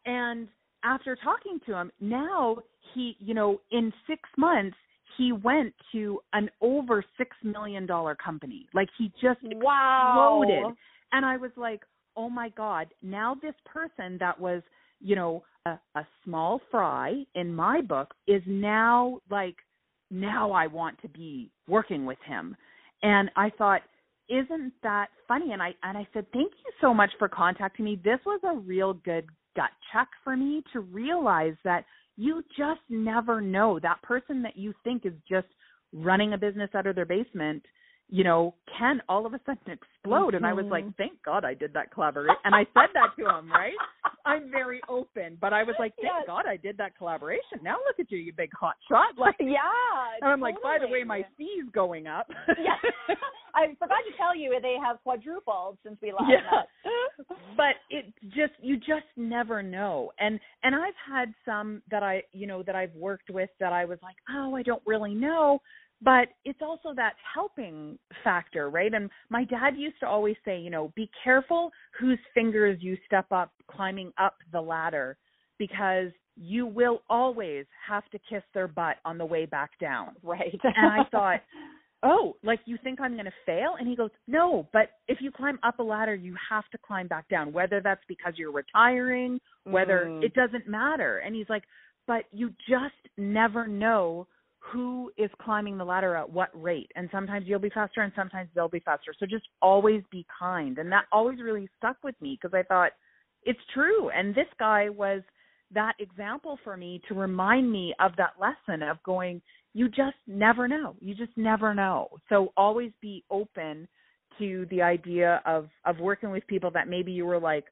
B: And after talking to him, now he, you know, in six months, he went to an over six million dollar company. Like he just
C: wow.
B: exploded. And I was like, oh my God, now this person that was, you know, a, a small fry in my book is now like, now I want to be working with him and I thought, isn't that funny? And I and I said, thank you so much for contacting me. This was a real good gut check for me to realize that you just never know that person that you think is just running a business out of their basement you know, can all of a sudden explode. Mm-hmm. And I was like, thank God I did that collaboration. And I said that to him, right? I'm very open, but I was like, thank yes. God I did that collaboration. Now look at you, you big hot shot. Like,
C: yeah.
B: And I'm
C: totally.
B: like, by the way, my fee's going up.
C: yeah. I forgot to tell you they have quadrupled since we last
B: yeah.
C: met.
B: but it just you just never know. And and I've had some that I you know that I've worked with that I was like, oh, I don't really know but it's also that helping factor, right? And my dad used to always say, you know, be careful whose fingers you step up climbing up the ladder because you will always have to kiss their butt on the way back down.
C: Right.
B: and I thought, oh, like you think I'm going to fail? And he goes, no, but if you climb up a ladder, you have to climb back down, whether that's because you're retiring, whether
C: mm.
B: it doesn't matter. And he's like, but you just never know who is climbing the ladder at what rate. And sometimes you'll be faster and sometimes they'll be faster. So just always be kind. And that always really stuck with me because I thought it's true. And this guy was that example for me to remind me of that lesson of going, you just never know. You just never know. So always be open to the idea of of working with people that maybe you were like,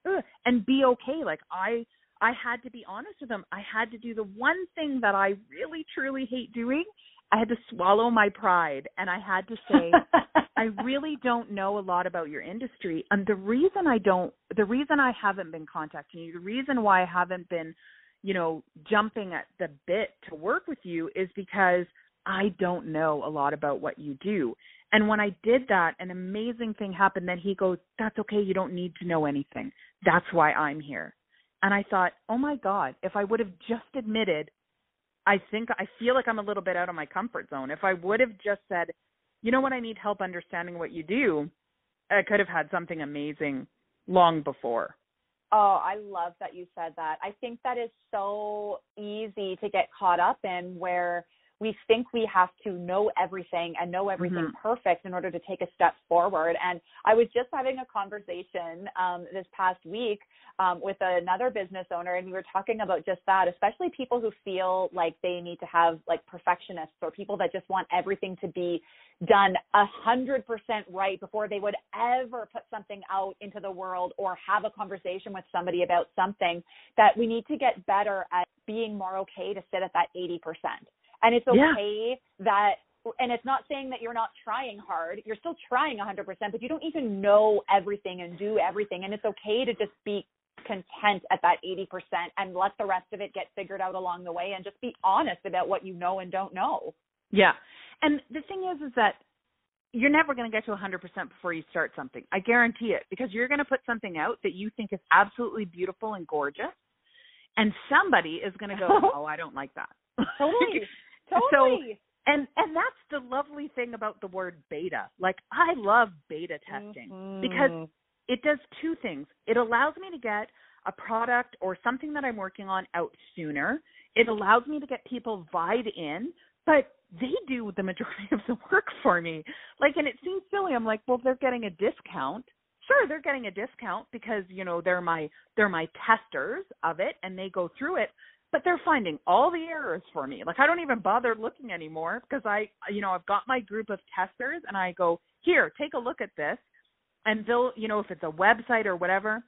B: and be okay. Like I I had to be honest with them. I had to do the one thing that I really truly hate doing. I had to swallow my pride and I had to say, I really don't know a lot about your industry. And the reason I don't, the reason I haven't been contacting you, the reason why I haven't been, you know, jumping at the bit to work with you is because I don't know a lot about what you do. And when I did that, an amazing thing happened. Then he goes, That's okay. You don't need to know anything. That's why I'm here. And I thought, oh my God, if I would have just admitted, I think I feel like I'm a little bit out of my comfort zone. If I would have just said, you know what, I need help understanding what you do, I could have had something amazing long before.
C: Oh, I love that you said that. I think that is so easy to get caught up in where we think we have to know everything and know everything
B: Mhm.
C: perfect in order to take a step forward. And I was just having a conversation um, this past week um, with another business owner, and we were talking about just that, especially people who feel like they need to have like perfectionists or people that just want everything to be done a hundred percent right before they would ever put something out into the world or have a conversation with somebody about something that we need to get better at being more okay to sit at that 80%. And it's
B: Yeah.
C: okay that and it's not saying that you're not trying hard. You're still trying 100%, but you don't even know everything and do everything and it's okay to just be content at that 80% and let the rest of it get figured out along the way and just be honest about what you know and don't know.
B: Yeah. And the thing is, is that you're never going to get to 100% before you start something. I guarantee it because you're going to put something out that you think is absolutely beautiful and gorgeous. And somebody is going to go, oh, I don't like that.
C: Totally.
B: and and that's the lovely thing about the word beta. Like I love beta testing because
C: Mhm.
B: it does two things. It allows me to get a product or something that I'm working on out sooner. It allows me to get people vied in, but they do the majority of the work for me. Like, and it seems silly. I'm like, well, they're getting a discount. Sure, they're getting a discount because you know they're my they're my testers of it, and they go through it. But they're finding all the errors for me. Like I don't even bother looking anymore because I, you know, I've got my group of testers, and I go here, take a look at this, and they'll you know if it's a website or whatever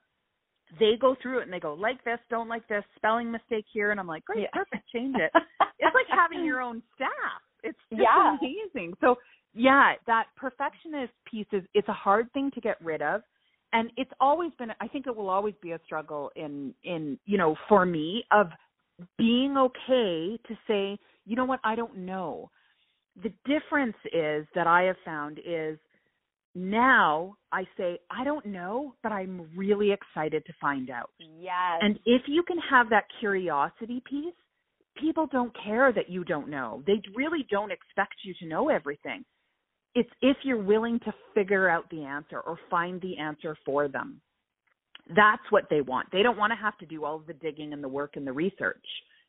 B: they go through it and they go like this don't like this spelling mistake here and i'm like great
C: Yeah.
B: perfect change it it's like having your own staff it's just
C: Yeah.
B: amazing so yeah that perfectionist piece is it's a hard thing to get rid of and it's always been i think it will always be a struggle in in you know for me of being okay to say you know what i don't know the difference is that i have found is now I say, I don't know, but I'm really excited to find out.
C: Yes.
B: And if you can have that curiosity piece, people don't care that you don't know. They really don't expect you to know everything. It's if you're willing to figure out the answer or find the answer for them. That's what they want. They don't want to have to do all of the digging and the work and the research.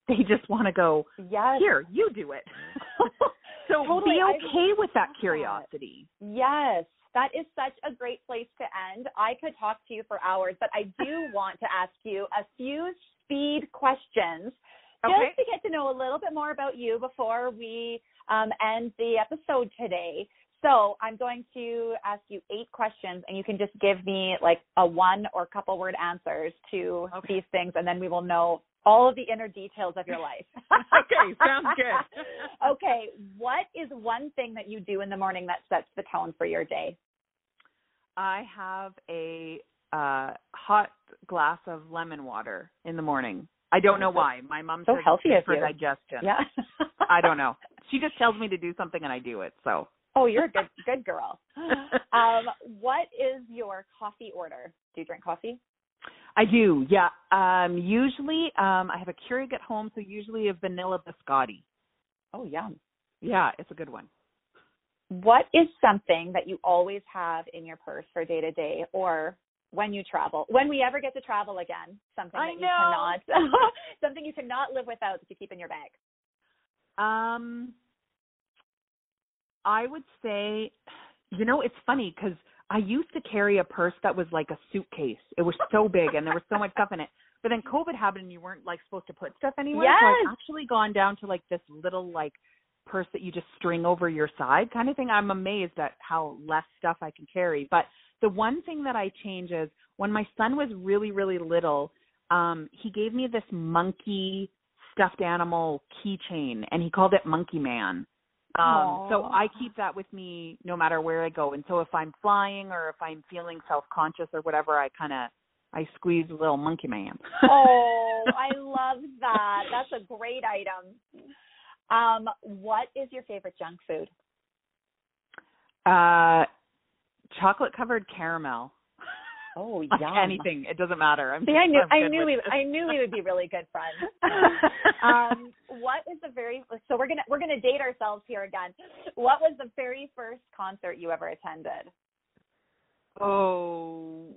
B: They just want to go,
C: yes.
B: here, you do it. so
C: Totally,
B: be
C: I
B: okay with that
C: that.
B: curiosity.
C: Yes. That is such a great place to end. I could talk to you for hours, but I do want to ask you a few speed questions
B: Okay.
C: just to get to know a little bit more about you before we um, end the episode today. So I'm going to ask you eight questions, and you can just give me like a one or couple word answers to
B: Okay.
C: these things, and then we will know all of the inner details of your life.
B: okay, sounds good.
C: okay, what is one thing that you do in the morning that sets the tone for your day?
B: I have a uh hot glass of lemon water in the morning. I don't know why. My mom
C: So
B: says
C: healthy
B: it's for
C: you.
B: digestion.
C: Yeah.
B: I don't know. She just tells me to do something and I do it. So
C: Oh, you're a good good girl. Um, what is your coffee order? Do you drink coffee?
B: I do. Yeah. Um usually um I have a Keurig at home, so usually a vanilla biscotti.
C: Oh, yum.
B: Yeah, it's a good one.
C: What is something that you always have in your purse for day to day or when you travel? When we ever get to travel again, something
B: I
C: that you
B: know.
C: cannot something you cannot live without that you keep in your bag.
B: Um, I would say, you know, it's funny because I used to carry a purse that was like a suitcase. It was so big and there was so much stuff in it. But then COVID happened and you weren't like supposed to put stuff anywhere. So
C: Yes.
B: I've actually gone down to like this little like purse that you just string over your side kind of thing. I'm amazed at how less stuff I can carry. But the one thing that I change is when my son was really, really little, um, he gave me this monkey stuffed animal keychain and he called it Monkey Man. Um so I keep that with me no matter where I go. And so if I'm flying or if I'm feeling self conscious or whatever, I kinda I squeeze a little monkey man.
C: oh, I love that. That's a great item. Um, what is your favorite junk food?
B: uh chocolate covered caramel.
C: Oh, yum.
B: anything. It doesn't matter. I'm
C: See, I knew I knew we
B: it.
C: I knew we would be really good friends. um, what was the very so we're gonna we're gonna date ourselves here again. What was the very first concert you ever attended?
B: Oh,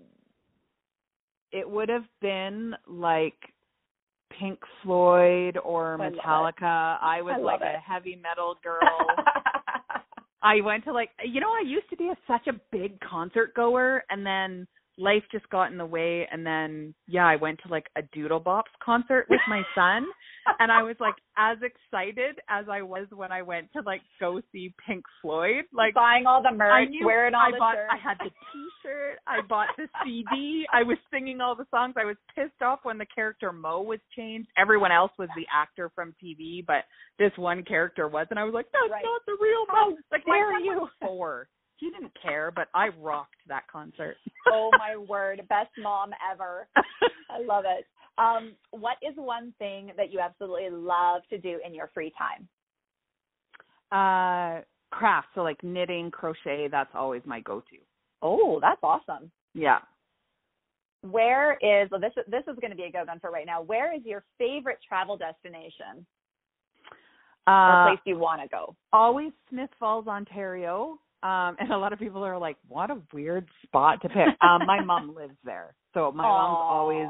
B: it would have been like Pink Floyd or Metallica. I was
C: I
B: like
C: it.
B: a heavy metal girl. I went to like you know I used to be a, such a big concert goer and then life just got in the way and then yeah I went to like a Doodlebops concert with my son and I was like as excited as I was when I went to like go see Pink Floyd like
C: buying all the
B: I
C: merch,
B: knew
C: wearing all
B: I
C: the
B: bought
C: shirts.
B: I had the t-shirt, I bought the CD, I was singing all the songs. I was pissed off when the character Moe was changed. Everyone else was the actor from TV, but this one character was and I was like that's
C: Right.
B: not the real
C: How
B: Moe. Like my
C: dare
B: son
C: you.
B: was 4. He didn't care, but I rocked that concert.
C: oh my word, best mom ever. I love it. Um, what is one thing that you absolutely love to do in your free time?
B: uh craft, so like knitting, crochet, that's always my go-to.
C: Oh, that's awesome.
B: Yeah.
C: Where is well, this? This is going to be a good one for right now. Where is your favorite travel destination or
B: Uh
C: place you want to go?
B: always Smith Falls, Ontario. Um, and a lot of people are like, "What a weird spot to pick." um, my mom lives there, so my mom's always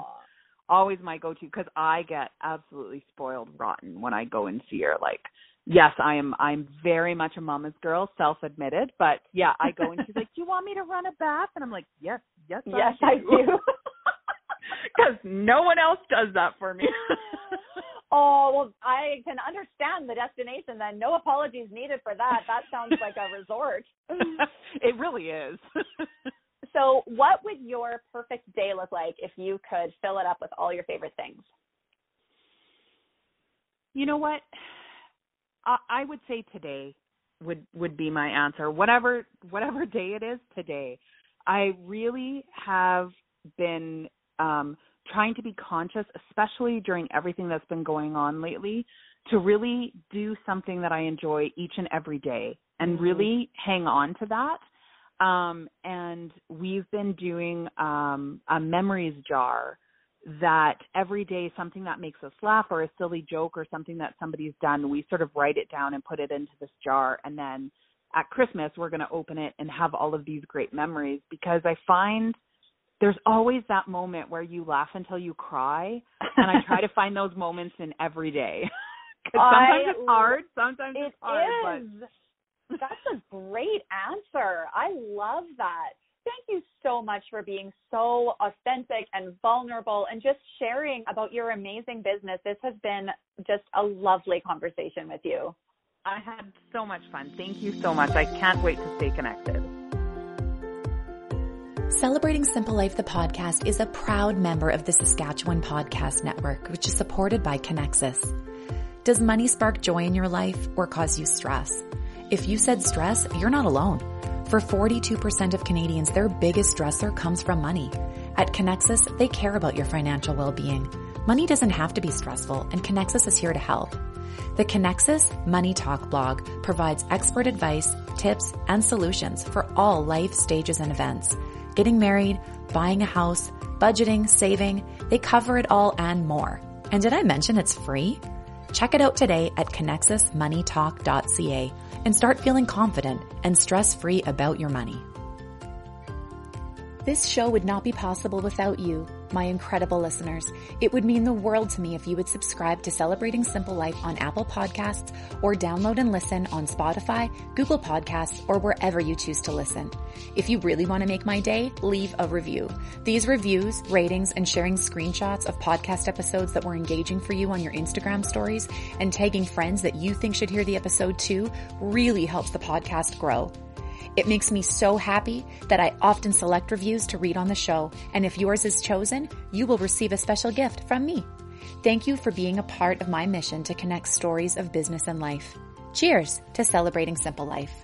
B: always my go-to because I get absolutely spoiled rotten when I go and see her. Like, yes, I am. I'm very much a mama's girl, self-admitted. But yeah, I go and she's like, "Do you want me to run a bath?" And I'm like, "Yes, yes,
C: Yes, I do.
B: Because no one else does that for me.
C: oh well, I can understand the destination. Then no apologies needed for that. That sounds like a resort.
B: it really is.
C: So, what would your perfect day look like if you could fill it up with all your favorite things?
B: you know what? I, I would say today would would be my answer. Whatever whatever day it is today. I really have been um trying to be conscious, especially during everything that's been going on lately, to really do something that I enjoy each and every day and
C: Mhm.
B: really hang on to that. Um and we've been doing um a memories jar that every day something that makes us laugh or a silly joke or something that somebody's done, we sort of write it down and put it into this jar. And then at Christmas, we're going to open it and have all of these great memories because I find there's always that moment where you laugh until you cry. And I try to find those moments in every day sometimes
C: I
B: it's hard. Sometimes
C: It
B: it's hard.
C: is. That's a great answer. I love that. Thank you so much for being so authentic and vulnerable and just sharing about your amazing business. This has been just a lovely conversation with you.
B: I had so much fun. Thank you so much. I can't wait to stay connected.
A: Celebrating Simple Life, the podcast, is a proud member of the Saskatchewan Podcast Network, which is supported by Connexus. Does money spark joy in your life or cause you stress? If you said stress, you're not alone. For 42% of Canadians, their biggest stressor comes from money. At Connexus, they care about your financial well-being. Money doesn't have to be stressful, and Connexus is here to help. The Connexus Money Talk blog provides expert advice, tips, and solutions for all life stages and events. Getting married, buying a house, budgeting, saving, they cover it all and more. And did I mention it's free? Check it out today at connexusmoneytalk.ca and start feeling confident and stress-free about your money. This show would not be possible without you, my incredible listeners. It would mean the world to me if you would subscribe to Celebrating Simple Life on Apple Podcasts or download and listen on Spotify, Google Podcasts, or wherever you choose to listen. If you really want to make my day, leave a review. These reviews, ratings, and sharing screenshots of podcast episodes that were engaging for you on your Instagram stories and tagging friends that you think should hear the episode too really helps the podcast grow. It makes me so happy that I often select reviews to read on the show, and if yours is chosen, you will receive a special gift from me. Thank you for being a part of my mission to connect stories of business and life. Cheers to celebrating simple life.